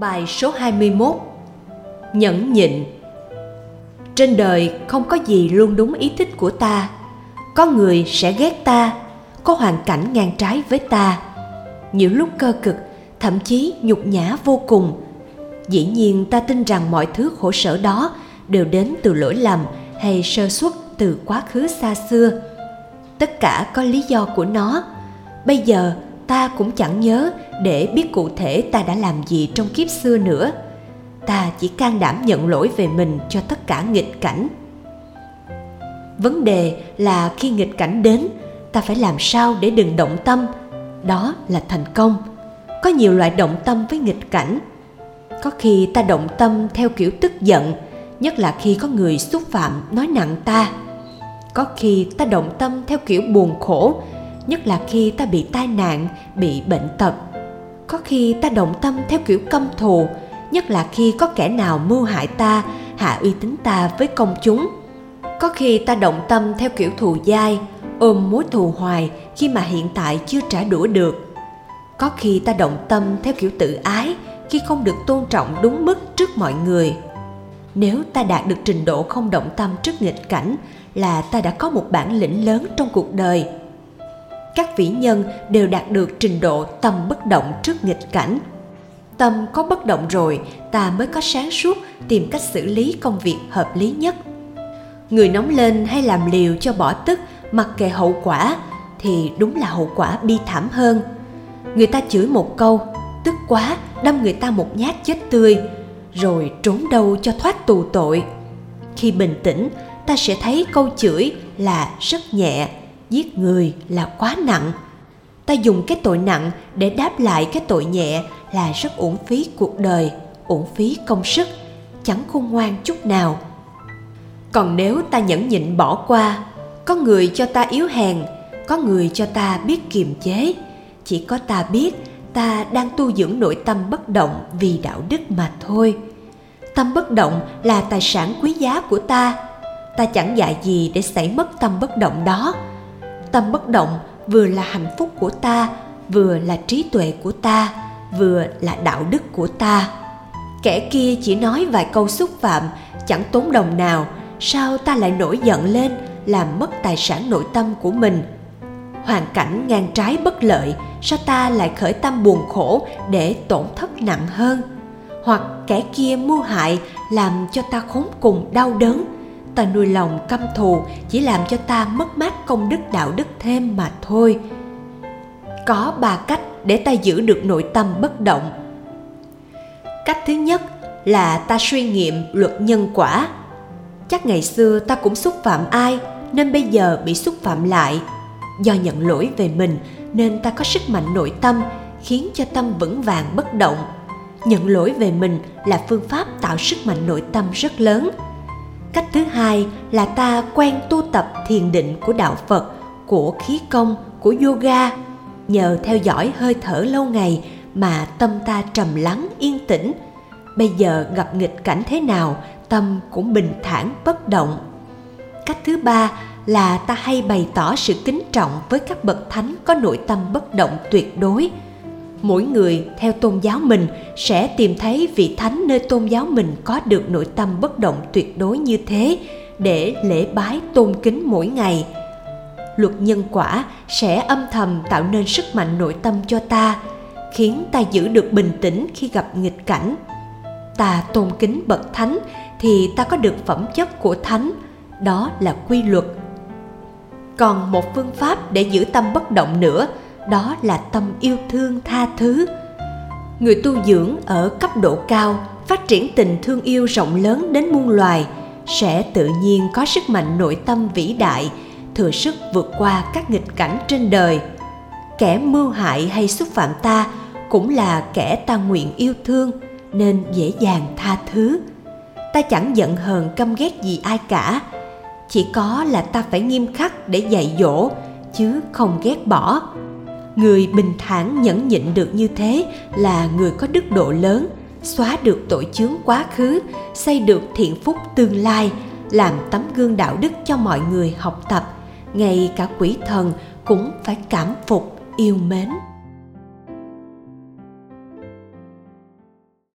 Bài số 21 Nhẫn nhịn. Trên đời không có gì luôn đúng ý thích của ta. Có người sẽ ghét ta, Có hoàn cảnh ngang trái với ta. Nhiều lúc cơ cực, Thậm chí nhục nhã vô cùng. Dĩ nhiên ta tin rằng mọi thứ khổ sở đó Đều đến từ lỗi lầm Hay sơ suất từ quá khứ xa xưa. Tất cả có lý do của nó. Bây giờ ta cũng chẳng nhớ để biết cụ thể ta đã làm gì trong kiếp xưa nữa. Ta chỉ can đảm nhận lỗi về mình cho tất cả nghịch cảnh. Vấn đề là khi nghịch cảnh đến, ta phải làm sao để đừng động tâm. Đó là thành công. Có nhiều loại động tâm với nghịch cảnh. Có khi ta động tâm theo kiểu tức giận, nhất là khi có người xúc phạm, nói nặng ta. Có khi ta động tâm theo kiểu buồn khổ nhất là khi ta bị tai nạn, bị bệnh tật. Có khi ta động tâm theo kiểu căm thù, nhất là khi có kẻ nào mưu hại ta, hạ uy tín ta với công chúng. Có khi ta động tâm theo kiểu thù dai, ôm mối thù hoài khi mà hiện tại chưa trả đũa được. Có khi ta động tâm theo kiểu tự ái khi không được tôn trọng đúng mức trước mọi người. Nếu ta đạt được trình độ không động tâm trước nghịch cảnh là ta đã có một bản lĩnh lớn trong cuộc đời các vĩ nhân đều đạt được trình độ tâm bất động trước nghịch cảnh. Tâm có bất động rồi, ta mới có sáng suốt, tìm cách xử lý công việc hợp lý nhất. Người nóng lên hay làm liều cho bỏ tức, mặc kệ hậu quả, thì đúng là hậu quả bi thảm hơn. Người ta chửi một câu, tức quá, đâm người ta một nhát chết tươi, rồi trốn đâu cho thoát tù tội. Khi bình tĩnh, ta sẽ thấy câu chửi là rất nhẹ giết người là quá nặng. Ta dùng cái tội nặng để đáp lại cái tội nhẹ là rất uổng phí cuộc đời, uổng phí công sức, chẳng khôn ngoan chút nào. Còn nếu ta nhẫn nhịn bỏ qua, có người cho ta yếu hèn, có người cho ta biết kiềm chế, chỉ có ta biết ta đang tu dưỡng nội tâm bất động vì đạo đức mà thôi. Tâm bất động là tài sản quý giá của ta. Ta chẳng dạy gì để xảy mất tâm bất động đó tâm bất động, vừa là hạnh phúc của ta, vừa là trí tuệ của ta, vừa là đạo đức của ta. Kẻ kia chỉ nói vài câu xúc phạm, chẳng tốn đồng nào, sao ta lại nổi giận lên, làm mất tài sản nội tâm của mình? Hoàn cảnh ngang trái bất lợi, sao ta lại khởi tâm buồn khổ để tổn thất nặng hơn? Hoặc kẻ kia mưu hại, làm cho ta khốn cùng đau đớn ta nuôi lòng căm thù chỉ làm cho ta mất mát công đức đạo đức thêm mà thôi. Có ba cách để ta giữ được nội tâm bất động. Cách thứ nhất là ta suy nghiệm luật nhân quả. Chắc ngày xưa ta cũng xúc phạm ai, nên bây giờ bị xúc phạm lại. Do nhận lỗi về mình, nên ta có sức mạnh nội tâm, khiến cho tâm vững vàng bất động. Nhận lỗi về mình là phương pháp tạo sức mạnh nội tâm rất lớn cách thứ hai là ta quen tu tập thiền định của đạo phật, của khí công, của yoga. Nhờ theo dõi hơi thở lâu ngày mà tâm ta trầm lắng, yên tĩnh. Bây giờ gặp nghịch cảnh thế nào, tâm cũng bình thản, bất động. Cách thứ ba là ta hay bày tỏ sự kính trọng với các bậc thánh có nội tâm bất động tuyệt đối mỗi người theo tôn giáo mình sẽ tìm thấy vị thánh nơi tôn giáo mình có được nội tâm bất động tuyệt đối như thế để lễ bái tôn kính mỗi ngày. Luật nhân quả sẽ âm thầm tạo nên sức mạnh nội tâm cho ta, khiến ta giữ được bình tĩnh khi gặp nghịch cảnh. Ta tôn kính bậc thánh thì ta có được phẩm chất của thánh, đó là quy luật. Còn một phương pháp để giữ tâm bất động nữa đó là tâm yêu thương tha thứ. Người tu dưỡng ở cấp độ cao, phát triển tình thương yêu rộng lớn đến muôn loài, sẽ tự nhiên có sức mạnh nội tâm vĩ đại, thừa sức vượt qua các nghịch cảnh trên đời. Kẻ mưu hại hay xúc phạm ta cũng là kẻ ta nguyện yêu thương, nên dễ dàng tha thứ. Ta chẳng giận hờn căm ghét gì ai cả. Chỉ có là ta phải nghiêm khắc để dạy dỗ, chứ không ghét bỏ người bình thản nhẫn nhịn được như thế là người có đức độ lớn, xóa được tội chướng quá khứ, xây được thiện phúc tương lai, làm tấm gương đạo đức cho mọi người học tập. Ngay cả quỷ thần cũng phải cảm phục, yêu mến.